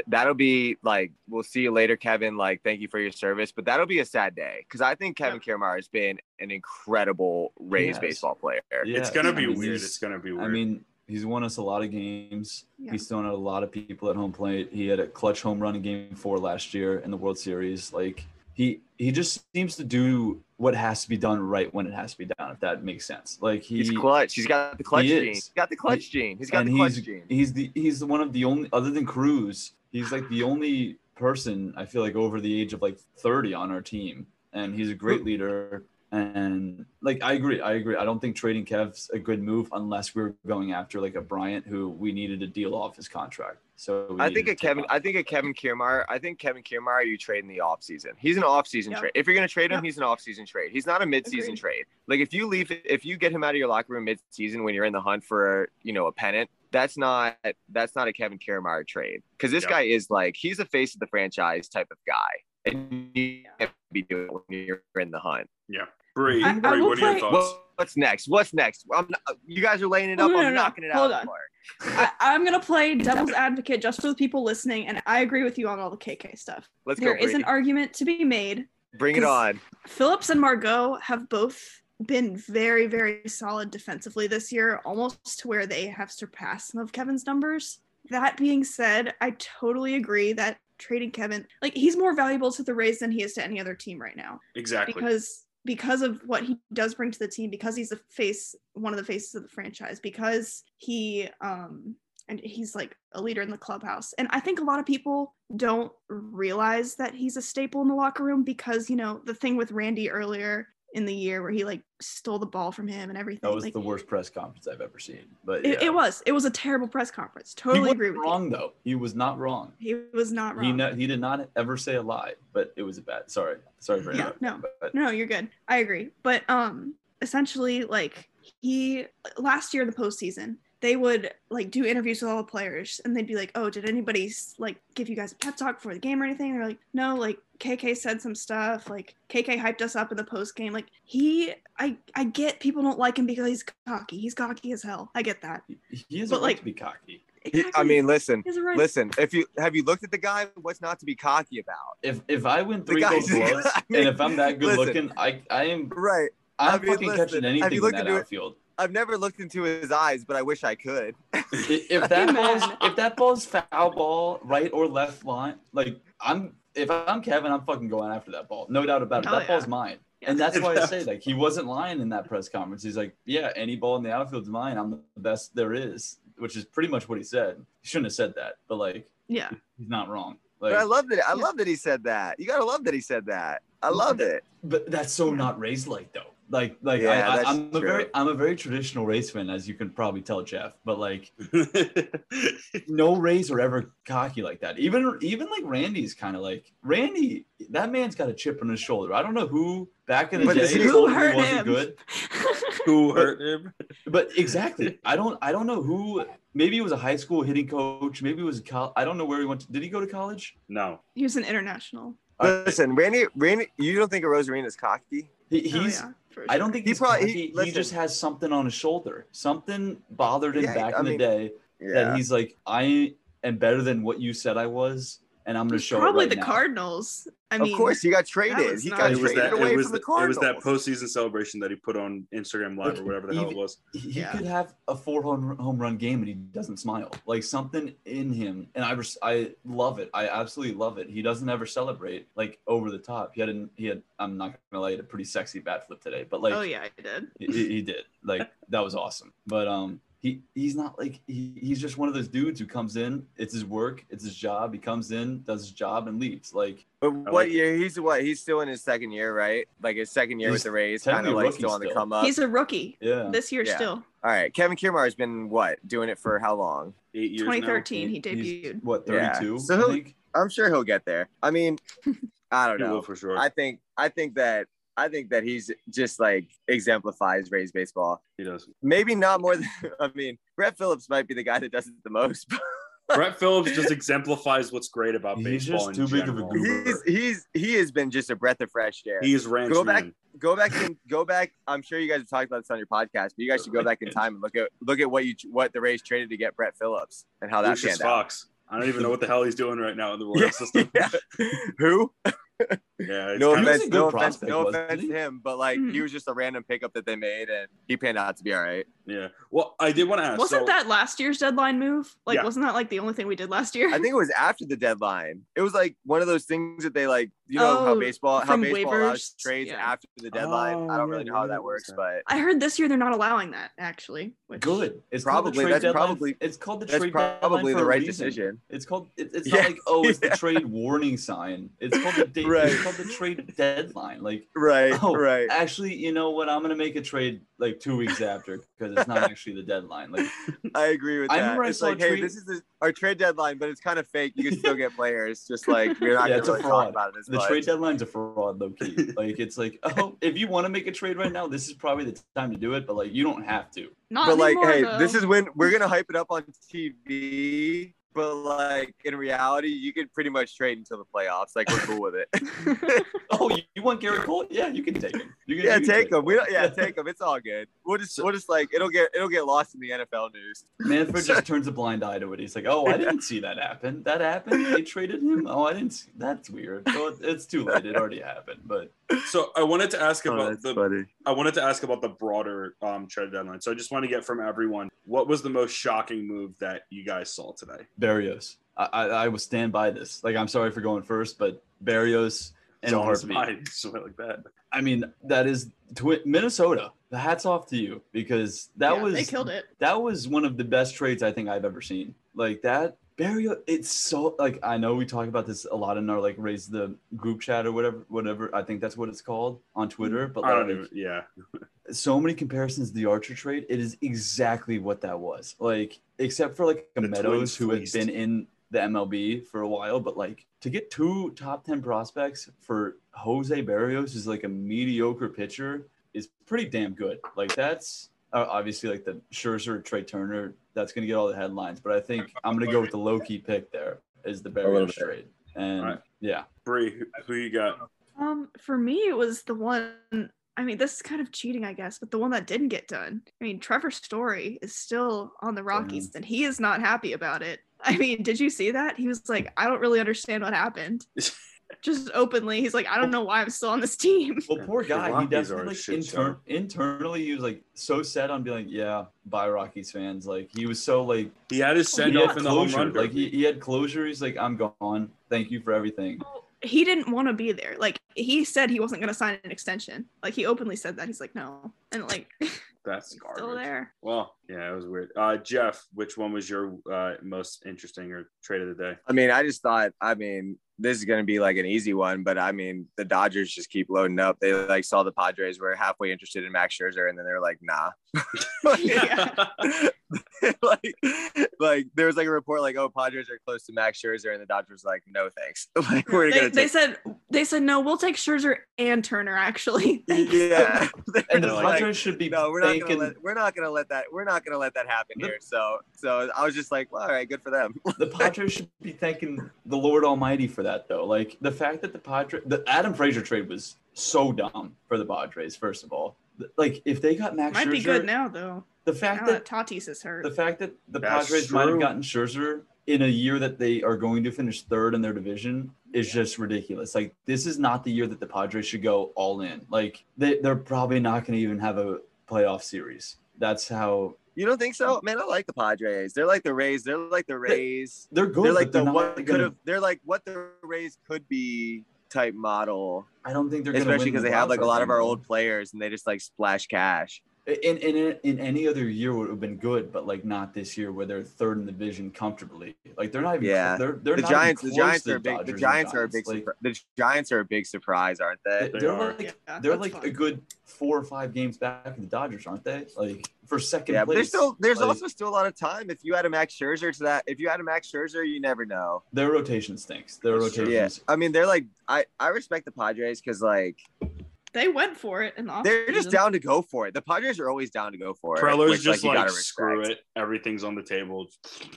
That'll be like we'll see you later, Kevin. Like thank you for your service, but that'll be a sad day because I think Kevin Kiermaier has been an incredible Rays Yes. baseball player. Yeah, it's gonna I be mean, weird. It's gonna be weird. I mean, he's won us a lot of games. Yeah. He's thrown out a lot of people at home plate. He had a clutch home run in Game Four last year in the World Series. Like he he just seems to do what has to be done right when it has to be done. If that makes sense. Like he, He's clutch. He's got the clutch He gene. He's got the clutch gene. He's got the clutch he's gene. he's the he's one of the only other than Cruz. He's like the only person I feel like over the age of like 30 on our team, and he's a great leader. And like I agree, I agree. I don't think trading Kev's a good move unless we're going after like a Bryant who we needed to deal off his contract. So we I think to a Kevin. off. I think a Kevin Kiermaier. I think Kevin Kiermaier. You trade in the off season. He's an off season trade. If you're gonna trade him, Yep. he's an off season trade. He's not a mid season Agreed. trade. Like if you leave, if you get him out of your locker room mid season when you're in the hunt for you know a pennant, that's not that's not a Kevin Kiermaier trade because this Yep. guy is like he's the face of the franchise type of guy, and you can't be doing it when you're in the hunt. Bree, I- I Bree, will what are your play- thoughts? What, what's next? What's next? I'm not, you guys are laying it up. no, no, I'm no. knocking it Hold out of the on. I, I'm gonna play devil's advocate just for the people listening, and I agree with you on all the KK stuff. Let's There go. is an argument to be made. Bring it on. Phillips and Margot have both been very, very solid defensively this year, almost to where they have surpassed some of Kevin's numbers. That being said, I totally agree that trading Kevin, like he's more valuable to the Rays than he is to any other team right now Exactly. because because of what he does bring to the team because he's the face one of the faces of the franchise because he um and he's like a leader in the clubhouse. And i think a lot of people don't realize that he's a staple in the locker room because you know the thing with randy earlier in the year where he like stole the ball from him and everything that was like the worst press conference I've ever seen. But it, yeah. it was it was a terrible press conference totally agree with you. wrong though. He was not wrong. he was not wrong He no, he did not ever say a lie, but it was a bad. Sorry, sorry for Yeah, no. But, No, you're good. I agree. But um essentially like he last year the postseason, they would like do interviews with all the players and they'd be like, Oh, did anybody like give you guys a pep talk before the game or anything? And they're like, No, like KK said some stuff, like KK hyped us up in the post game. Like he I I get people don't like him because he's cocky. He's cocky as hell. I get that. he, he has But, right like- to be cocky. He- I mean, listen, He has a right- listen. If you have you looked at the guy, what's not to be cocky about? If if I win three gold gloves I mean, and if I'm that good listen. looking, I I am Right. I'm I mean, fucking listen, catching anything in that outfield. it? Outfield. I've never looked into his eyes, but I wish I could. If that Amen. ball's if that ball's foul ball, right or left line, like I'm if I'm Kevin, I'm fucking going after that ball. No doubt about it. Oh, that yeah. ball's mine. Yeah. And that's why I say like he wasn't lying in that press conference. He's like, yeah, any ball in the outfield's mine. I'm the best there is, which is pretty much what he said. He shouldn't have said that, but like Yeah. he's not wrong. But I love that. I Yeah. love that he said that. You gotta love that he said that. I love it. but that's so not Rays like though. Like like Yeah, I, I, i'm a very I'm a very traditional Rays fan, as you can probably tell, Jeff. But like no Rays are ever cocky like that. Even even like Randy's kind of like Randy. That man's got a chip on his shoulder. I don't know who back in the But day is he- told Who him he hurt wasn't him? good. Who hurt him? But exactly, I don't I don't know who. Maybe it was a high school hitting coach. Maybe it was a college. I don't know where he went. To, did he go to college? No. he was an international. Listen, Randy. Randy, you don't think Arozarena's cocky? He, Oh, he's. yeah, for I don't sure. think He he's probably- he- He, just has something on his shoulder. Something bothered him Yeah, back I in mean, the day that he's like, I am better than what you said I was, and I'm going to show probably it right the now. Cardinals. I mean, of course, he got traded. He not- got It was traded that. away It was, from the, the it was that postseason celebration that he put on Instagram Live Like, or whatever the hell it was. He Yeah. could have a four home, home run game and he doesn't smile. Like something in him, and I res- I love it. I absolutely love it. He doesn't ever celebrate like over the top. He had an, he had. I'm not gonna lie, he had a pretty sexy bat flip today, but like oh yeah, I did. he, he he did. Like that was awesome. But um, he he's not like he, he's just one of those dudes who comes in. It's his work. It's his job. He comes in, does his job, and leaves. Like But what like year? He's what? He's still in his second year, right? Like his second year with the Rays, kind of like rookie still on the come up. He's a rookie yeah, this year Yeah. still. All right, Kevin Kiermaier has been what doing it for how long? Eight years now. 2013 he He's, debuted. what Yeah. 32? So I think? i'm sure he'll get there. I mean, I don't He will know. for sure. I think I think that I think that he's just like exemplifies Rays baseball. he does. Maybe not more than I mean, Brett Phillips might be the guy that does it the most. Brett Phillips just exemplifies what's great about He's baseball. just in too big of a goober. he's he's he has been just a breath of fresh air. He is ranch Go back- man. go back and go back. I'm sure you guys have talked about this on your podcast, but you guys should go back in time and look at look at what you what the Rays traded to get Brett Phillips and how that Lucius panned out. Fox. I don't even know what the hell he's doing right now in the Royal system. Yeah. Who? Yeah, No kind of- He was offense, no offense, no offense to him, but like Mhm. he was just a random pickup that they made, and he panned out to be all right. yeah. Well, I did want to ask. Wasn't so, that last year's deadline move? Like, Yeah. wasn't that like the only thing we did last year? I think it was after the deadline. It was like one of those things that they like, you know, how Oh, baseball, how from baseball allows trades Yeah. after the deadline. I don't Oh, really yeah, know how that works, yeah. but I heard this year they're not allowing that actually. Which, Good. It's Probably, Called the trade that's deadline. probably- It's called the that's trade probably deadline for the a right reason. decision. It's called. It, it's Yeah. not like oh, it's the trade warning sign. It's called the date. Right. It's called the trade deadline. Like Right, oh, right. actually, you know what? I'm gonna make a trade like two weeks after because it's not actually the deadline. Like I agree with I that. remember I it's like, hey, tweet- this is the, our trade deadline, but it's kind of fake. You can still get players. Just like we're not Yeah, gonna it's a really talk fraud. about it as the much. trade deadline's a fraud, low key. like it's like oh, if you want to make a trade right now, this is probably the time to do it. But like you don't have to. Not but like, hey, though. this is when we're gonna hype it up on TV. But like in reality, you could pretty much trade until the playoffs. Like we're cool with it. Oh, you, you want Gerrit Cole? Yeah, you can take him. You yeah, take them. We don't, yeah, take them. It's all good. We'll just we'll just like it'll get it'll get lost in the NFL news. Manfred just turns a blind eye to it. He's like, "Oh, I didn't see that happen. That happened. They traded him. Oh, I didn't. See. That's weird. So it- it's too late. It already happened." But so I wanted to ask Oh, about the funny. I wanted to ask about the broader um, trade deadline. So I just want to get from everyone what was the most shocking move that you guys saw today? Berrios, I, I, I will stand by this. Like, I'm sorry for going first, but Berrios and Don't Harvey. mind something like that. I mean, that is twi- Minnesota. The hats off to you because that Yeah, was they killed it. that was one of the best trades I think I've ever seen. Like that Berrios, it's so like I know we talk about this a lot in our like raise the group chat or whatever, whatever. I think that's what it's called on Twitter. But I don't like, even. Yeah, so many comparisons to the Archer trade. It is exactly what that was. Like, except for like a Meadows Twins who had been in the MLB for a while, but like to get two top 10 prospects for Jose Berrios is like a mediocre pitcher is pretty damn good. Like, that's uh, obviously like the Scherzer, Trea Turner, that's going to get all the headlines. But I think I'm going to go with the low key pick there is the little Berrios trade. And Alright. yeah, Bree, who, who you got? Um, for me, it was the one. I mean, this is kind of cheating, I guess, but the one that didn't get done. I mean, Trevor Story is still on the Rockies, and he is not happy about it. I mean, did you see that? He was like, "I don't really understand what happened." Just openly, he's like, "I don't know why I'm still on this team." Well, Yeah, poor the guy. He Rockies are definitely like inter- internally he was like so set on being like, yeah, bye Rockies fans. Like he was so like He had his send off in the home closure. run. Like he, he had closure. He's like, I'm gone. Thank you for everything. he didn't want to be there. Like he said he wasn't going to sign an extension. Like he openly said that. He's like, "No," and like That's he's garbage. still there. Well, yeah, it was weird. Uh, Jeff, which one was your uh, most interesting or trade of the day? I mean, I just thought, I mean, this is going to be like an easy one, but I mean, the Dodgers just keep loading up. They like saw the Padres were halfway interested in Max Scherzer, and then they're like, nah. Yeah. like, like there was like a report like, oh, Padres are close to Max Scherzer, and the Dodgers were like, no thanks. like we're They, gonna they take. said they said no. We'll take Scherzer and Turner. Actually, Thanks. yeah, And the just like, Padres should be no, we're not thanking gonna let we're not gonna let that we're not gonna let that happen The- here. So so I was just like, well, all right, good for them. the Padres should be thanking the Lord Almighty for that though. Like the fact that the Padres the Adam Frazier trade was so dumb for the Padres, first of all. Like if they got Max might Scherzer, be good now though. the fact Now that that Tatis is hurt. the fact that the That's Padres might have gotten Scherzer in a year that they are going to finish third in their division is just ridiculous. Like this is not the year that the Padres should go all in. Like they they're probably not going to even have a playoff series. That's how You don't think so, man? I like the Padres. They're like the Rays. They're like the Rays. they're good. they're like the what could have. They're like what the Rays could be type model, I don't think they're especially because they have like a lot of our old players and they just like splash cash. In, in in any other year would have been good, but like not this year where they're third in the division comfortably. Like they're not even. Yeah. they're they're the not even Giants, the Giants to are a big. The and Giants are a big. Like, surpri- the Giants are a big surprise, aren't they? they- They they're are. like Yeah, they're like fun. a good four or five games back in the Dodgers, aren't they? Like for second Yeah, but place. there's still there's Like, also still a lot of time. If you add a Max Scherzer to that, if you add a Max Scherzer, you never know. their rotation stinks. Their rotation Yeah, I mean they're like I I respect the Padres because like They went for it and the They're just down to go for it. The Padres are always down to go for it. Preller's which, just you like, gotta screw respect. it. Everything's on the table.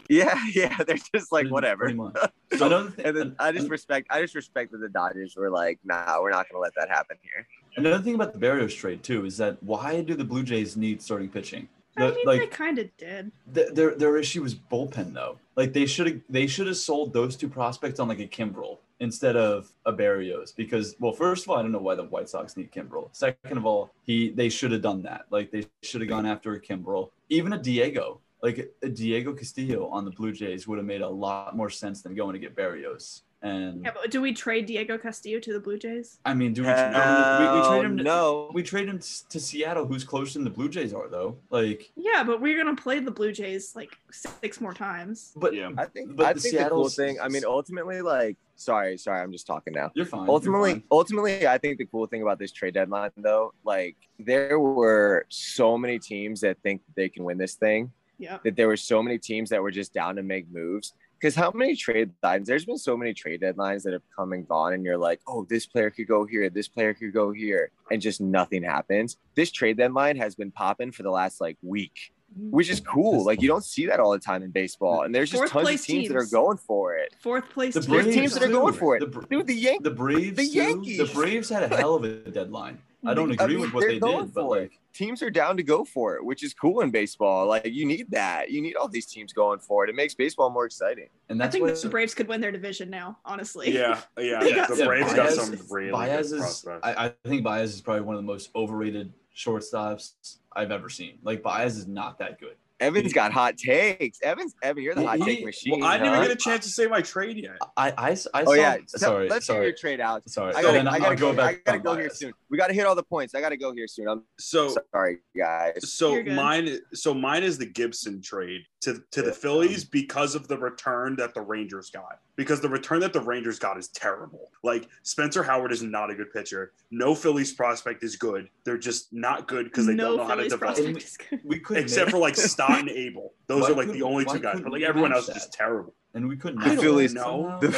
Yeah, yeah. They're just like whatever. pretty much. Another thing, And then I just respect. I just respect that the Dodgers were like, nah, we're not gonna let that happen here. another thing about the Berrios trade too is that why do the Blue Jays need starting pitching? I The- mean, like they kind of did. th- their their issue was bullpen though. Like they should have they should have sold those two prospects on like a Kimbrel instead of a Berrios because well first of all I don't know why the White Sox need Kimbrel. Second of all he they should have done that. Like they should have gone after a Kimbrel, even a Diego. Like a Diego Castillo on the Blue Jays would have made a lot more sense than going to get Berrios. And Yeah, but do we trade Diego Castillo to the Blue Jays? I mean, do we, we, we trade him? To, no. we trade him to Seattle, who's closer than the Blue Jays are, though. Like, Yeah, but we're gonna play the Blue Jays like six more times. but Yeah. I think. But I the think the cool thing. I mean, ultimately, like, sorry, sorry, I'm just talking now. you're fine. you're ultimately fine. ultimately i think the cool thing about this trade deadline though like there were so many teams that think they can win this thing Yeah. that there were so many teams that were just down to make moves because how many trade lines there's been so many trade deadlines that have come and gone and you're like oh this player could go here this player could go here and just nothing happens this trade deadline has been popping for the last like week mm-hmm. which is cool like you don't see that all the time in baseball and there's just Fourth tons of place teams, that are going for it Fourth place. The team. There's Braves teams that are going for it. The, dude the Yankees the Braves, the too. Yankees. The Braves had a hell of a deadline. I don't I agree mean, with what they're they going did, but for it. teams are down to go for it, which is cool in baseball. Like you need that. You need all these teams going for it. It makes baseball more exciting. and I that's think what the Braves could win their division now. Honestly. Yeah, yeah. They got the some- Braves got some really Baez good is, prospects. I, I think Baez is probably one of the most overrated shortstops I've ever seen. Like Baez is not that good. Evan's got hot takes. Evans, Evan, you're the hot he- take machine. well, I didn't huh? even get a chance to say my trade yet. I I, I Oh saw, yeah, So, sorry, let's hear your trade out. sorry. I gotta, Then I gotta go go. back. I gotta on go here soon. We gotta hit all the points. I gotta go here soon. I'm So sorry, guys. So mine, so mine is the Gibson trade to to the Yeah. Phillies because of the return that the Rangers got. Because the return that the Rangers got is terrible. Like Spencer Howard is not a good pitcher. No Phillies prospect is good. They're just not good because they no don't know how to develop. prospect is good. We couldn't Except for like Stott and Abel. Those Why are like the only two guys. But like everyone else is just terrible. and we couldn't. The Phillies- that no. somehow? The-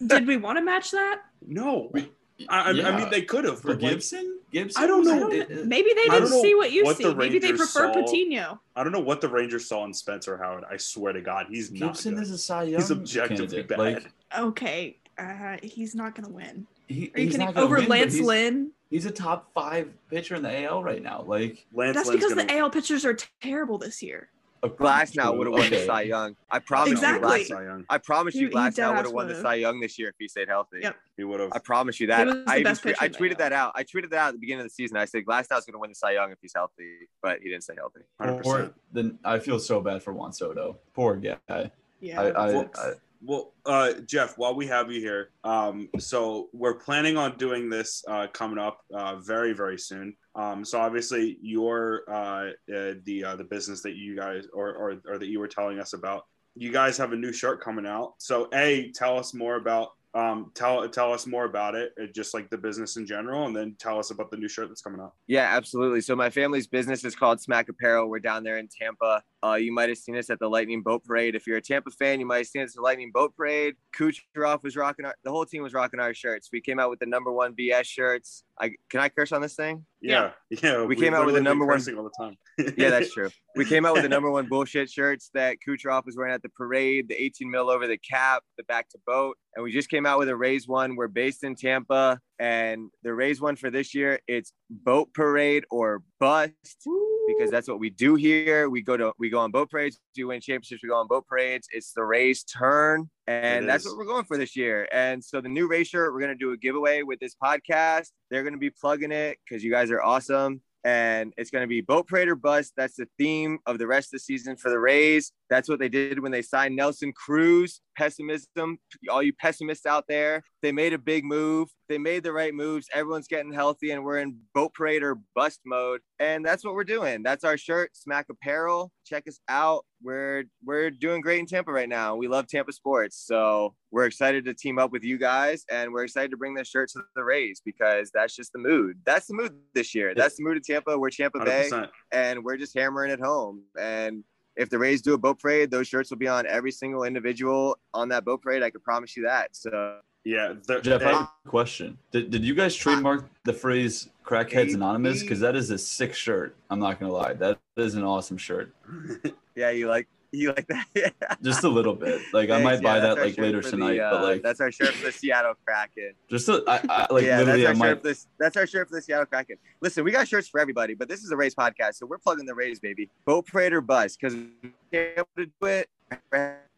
Like, Did we want to match that? No, We- I, I, I mean they could have. for but, like, Gibson. Gibson. I don't know. I don't know. Maybe they didn't see what you what see. the Maybe they prefer saw. Patino. I don't know what the Rangers saw in Spencer Howard. I swear to God, he's not Gibson is a Cy Young He's objectively candidate. bad. Like Okay, uh, he's not gonna win. he, Are you kidding? gonna Over win, Lance he's, Lynn? He's a top five pitcher in the AL right now. Like Lance That's Lynn's because gonna, the AL pitchers are terrible this year. Glasnow would have won the Okay. Cy Young. I promise Exactly. you, Cy Glass. Young. I promise He- you, he Glasnow would have won the would've. Cy Young this year if he stayed healthy. Yep. He would have. I promise you that. I, even tweet- I tweeted that out. I tweeted that out at the beginning of the season. I said Glasnow's going to win the Cy Young if he's healthy, but he didn't stay healthy. Hundred Poor, percent. then I feel so bad for Juan Soto. Poor guy. Yeah. I, I, Well, I, Well, uh, Jeff, while we have you here, um, so we're planning on doing this uh, coming up uh, very, very soon. Um, so obviously, your uh, uh, the uh, the business that you guys or, or or that you were telling us about, you guys have a new shirt coming out. So, a, tell us more about um, tell tell us more about it, uh, just like the business in general, and then tell us about the new shirt that's coming out. Yeah, absolutely. So my family's business is called Smack Apparel. We're down there in Tampa. Uh, you might have seen us at the Lightning Boat Parade. If you're a Tampa fan, you might have seen us at the Lightning Boat Parade. Kucherov was rocking our. The whole team was rocking our shirts. We came out with the number one BS shirts. I can I curse on this thing? Yeah, yeah. We came out with the number one- cursing all the time. Yeah, that's true. We came out with the number one bullshit shirts that Kucherov was wearing at the parade, the 18 mil over the cap, the back to boat. And we just came out with a Rays one. We're based in Tampa. And the Rays one for this year, it's boat parade or bust because that's what we do here. We go to we go on boat parades, do win championships, we go on boat parades. It's the Rays turn. And that's what we're going for this year. And so the new Rays shirt, we're gonna do a giveaway with this podcast. They're gonna be plugging it because you guys are awesome. And it's going to be boat parade or bust. That's the theme of the rest of the season for the Rays. That's what they did when they signed Nelson Cruz. Pessimism, all you pessimists out there, they made a big move. They made the right moves. Everyone's getting healthy, and we're in boat parade or bust mode. And that's what we're doing. That's our shirt, Smack Apparel. Check us out. We're we're doing great in Tampa right now. We love Tampa sports, so we're excited to team up with you guys, and we're excited to bring this shirt to the Rays because that's just the mood. That's the mood this year. That's the mood of Tampa. We're Tampa Bay 100%. and we're just hammering it home. And if the Rays do a boat parade, those shirts will be on every single individual on that boat parade. I can promise you that. So Yeah, the, Jeff, I have a question. Did, did you guys trademark the phrase "Crackheads Anonymous"? Because that is a sick shirt. I'm not gonna lie, that is an awesome shirt. Yeah, you like you like that? Yeah. Just a little bit. Like I might buy yeah, that's that like later for the, tonight, uh, but like that's our shirt for the Seattle Kraken. just a, I, I, like yeah, that's literally, our I shirt. might. For this, that's our shirt for the Seattle Kraken. Listen, we got shirts for everybody, but this is a Rays podcast, so we're plugging the Rays, baby. Boat parade or bus, because we can't able to do it.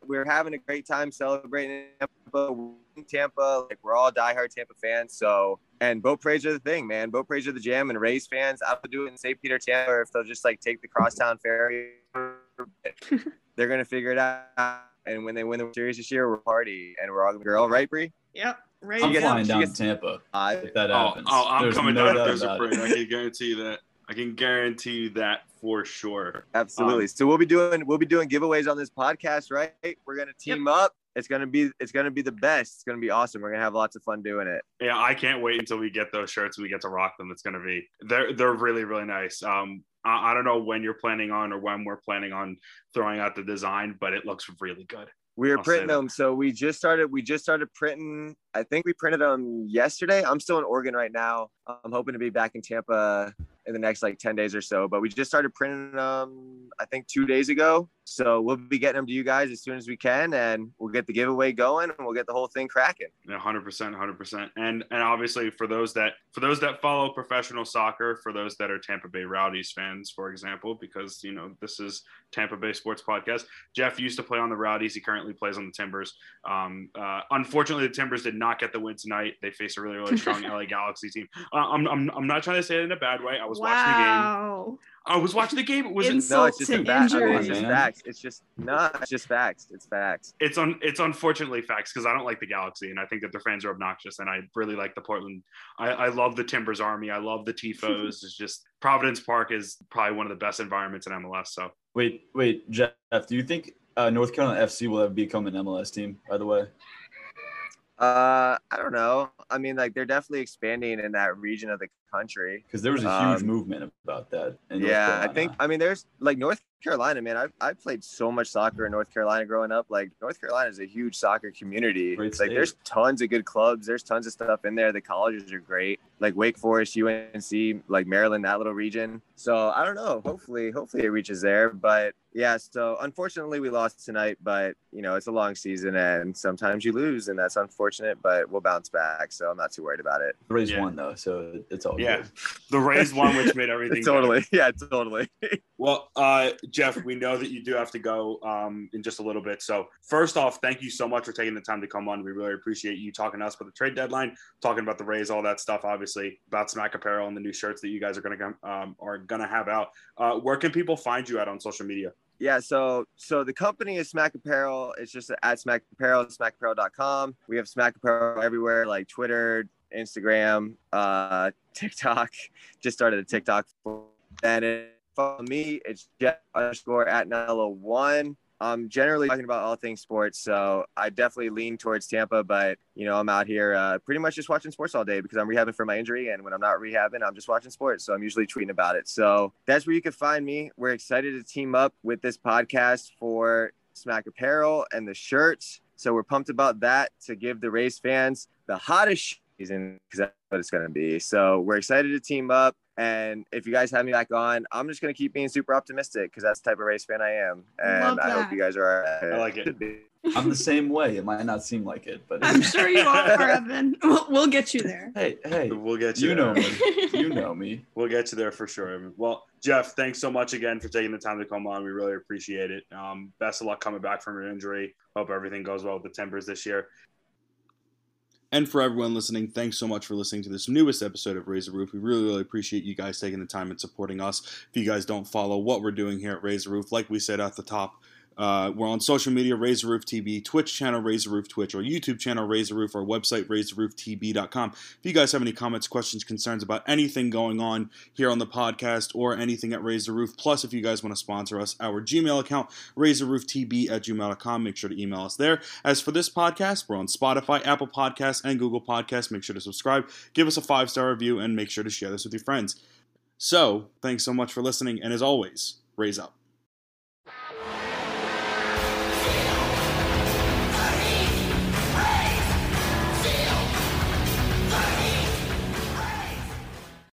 We're having a great time celebrating Tampa. Tampa, like we're all diehard Tampa fans. So, and boat parades are the thing, man. Boat parades are the jam, and Rays fans, I'll do it in St. Peter, Tampa, or if they'll just like take the crosstown ferry. They're gonna figure it out. And when they win the series this year, we're party, and we're all gonna girl, right, Bree? Yep. Right. I'm gets- flying down to Tampa I if that oh, happens. oh, I'm There's coming no down doubt to Desert about Parade. I can guarantee you that. I can guarantee you that for sure. Absolutely. Um, so we'll be doing we'll be doing giveaways on this podcast, right? We're gonna team up. It's gonna be it's gonna be the best. It's gonna be awesome. We're gonna have lots of fun doing it. Yeah, I can't wait until we get those shirts and we get to rock them. It's gonna be they're they're really really nice. Um, I, I don't know when you're planning on or when we're planning on throwing out the design, but it looks really good. We were I'll printing them, so we just started. We just started printing. I think we printed them yesterday. I'm still in Oregon right now. I'm hoping to be back in Tampa in the next like 10 days or so. But we just started printing them. I think two days ago. So we'll be getting them to you guys as soon as we can, and we'll get the giveaway going, and we'll get the whole thing cracking. Yeah, hundred percent, hundred percent. And and obviously for those that for those that follow professional soccer, for those that are Tampa Bay Rowdies fans, for example, because you know this is Tampa Bay Sports Podcast. Jeff used to play on the Rowdies. He currently plays on the Timbers. Um, uh, unfortunately, the Timbers did not get the win tonight. They face a really really strong LA Galaxy team. Uh, I'm, I'm I'm not trying to say it in a bad way. I was watching the game. Wow. I was watching the game. It was Ins- No, Insult it's just to facts. injury. It's just Man. facts. It's just no, it's just facts. It's facts. it's un, it's unfortunately facts because I don't like the Galaxy and I think that their fans are obnoxious and I really like the Portland. I, I love the Timbers Army. I love the tifos. it's just Providence Park is probably one of the best environments in MLS. So Wait, wait, Jeff, do you think uh, North Carolina FC will ever become an MLS team? By the way, Uh, I don't know. I mean, like they're definitely expanding in that region of the country. because there was a huge Um, movement about that. Yeah, I think. I mean, there's like North Carolina, man. I I played so much soccer in North Carolina growing up. Like North Carolina is a huge soccer community. Great It's like state. there's tons of good clubs. There's tons of stuff in there. The colleges are great. Like Wake Forest, UNC, like Maryland, that little region. So I don't know. Hopefully, hopefully it reaches there. But yeah. So unfortunately, we lost tonight. But you know, it's a long season, and sometimes you lose, and that's unfortunate. But we'll bounce back. So I'm not too worried about it. the Rays Yeah. won though, so it's all yeah, good. the Rays won, which made everything better. totally. Yeah. Totally. Well, uh, Jeff, we know that you do have to go um, in just a little bit. So, first off, thank you so much for taking the time to come on. We really appreciate you talking to us about the trade deadline, talking about the Rays, all that stuff. Obviously, about Smack Apparel and the new shirts that you guys are gonna um, are gonna have out. Uh, where can people find you at on social media? Yeah, so so the company is Smack Apparel. It's just at Smack Apparel, smackapparel.com. We have Smack Apparel everywhere, like Twitter, Instagram, uh, TikTok. Just started a TikTok. And it, follow me. It's Jeff underscore Attinella one. I'm generally talking about all things sports, so I definitely lean towards Tampa. But you know, I'm out here uh, pretty much just watching sports all day because I'm rehabbing for my injury, and when I'm not rehabbing, I'm just watching sports. So I'm usually tweeting about it. So that's where you can find me. We're excited to team up with this podcast for Smack Apparel and the shirts. So we're pumped about that to give the Rays fans the hottest season because that's what it's going to be. So we're excited to team up. And if you guys have me back on, I'm just going to keep being super optimistic because that's the type of Rays fan I am. And Love I hope you guys are. I like it. I'm the same way. It might not seem like it, but I'm sure you are, Evan. We'll, we'll get you there. hey, hey, We'll get you. you there. know me. You know me. We'll get you there for sure. Evan. Well, Jeff, thanks so much again for taking the time to come on. We really appreciate it. Um, best of luck coming back from your injury. Hope everything goes well with the Timbers this year. And for everyone listening, thanks so much for listening to this newest episode of the Roof. We really, really appreciate you guys taking the time and supporting us. If you guys don't follow what we're doing here at the Roof, like we said at the top, uh, we're on social media, the Roof TV, Twitch channel, the Roof Twitch, or YouTube channel, the Roof, our website, RaysTheRoofTB.com. If you guys have any comments, questions, concerns about anything going on here on the podcast or anything at the Roof, plus if you guys want to sponsor us, our Gmail account, RaiseTheRoofTB at gmail.com. Make sure to email us there. As for this podcast, we're on Spotify, Apple Podcasts, and Google Podcasts. Make sure to subscribe, give us a five star review, and make sure to share this with your friends. So, thanks so much for listening, and as always, Rays up.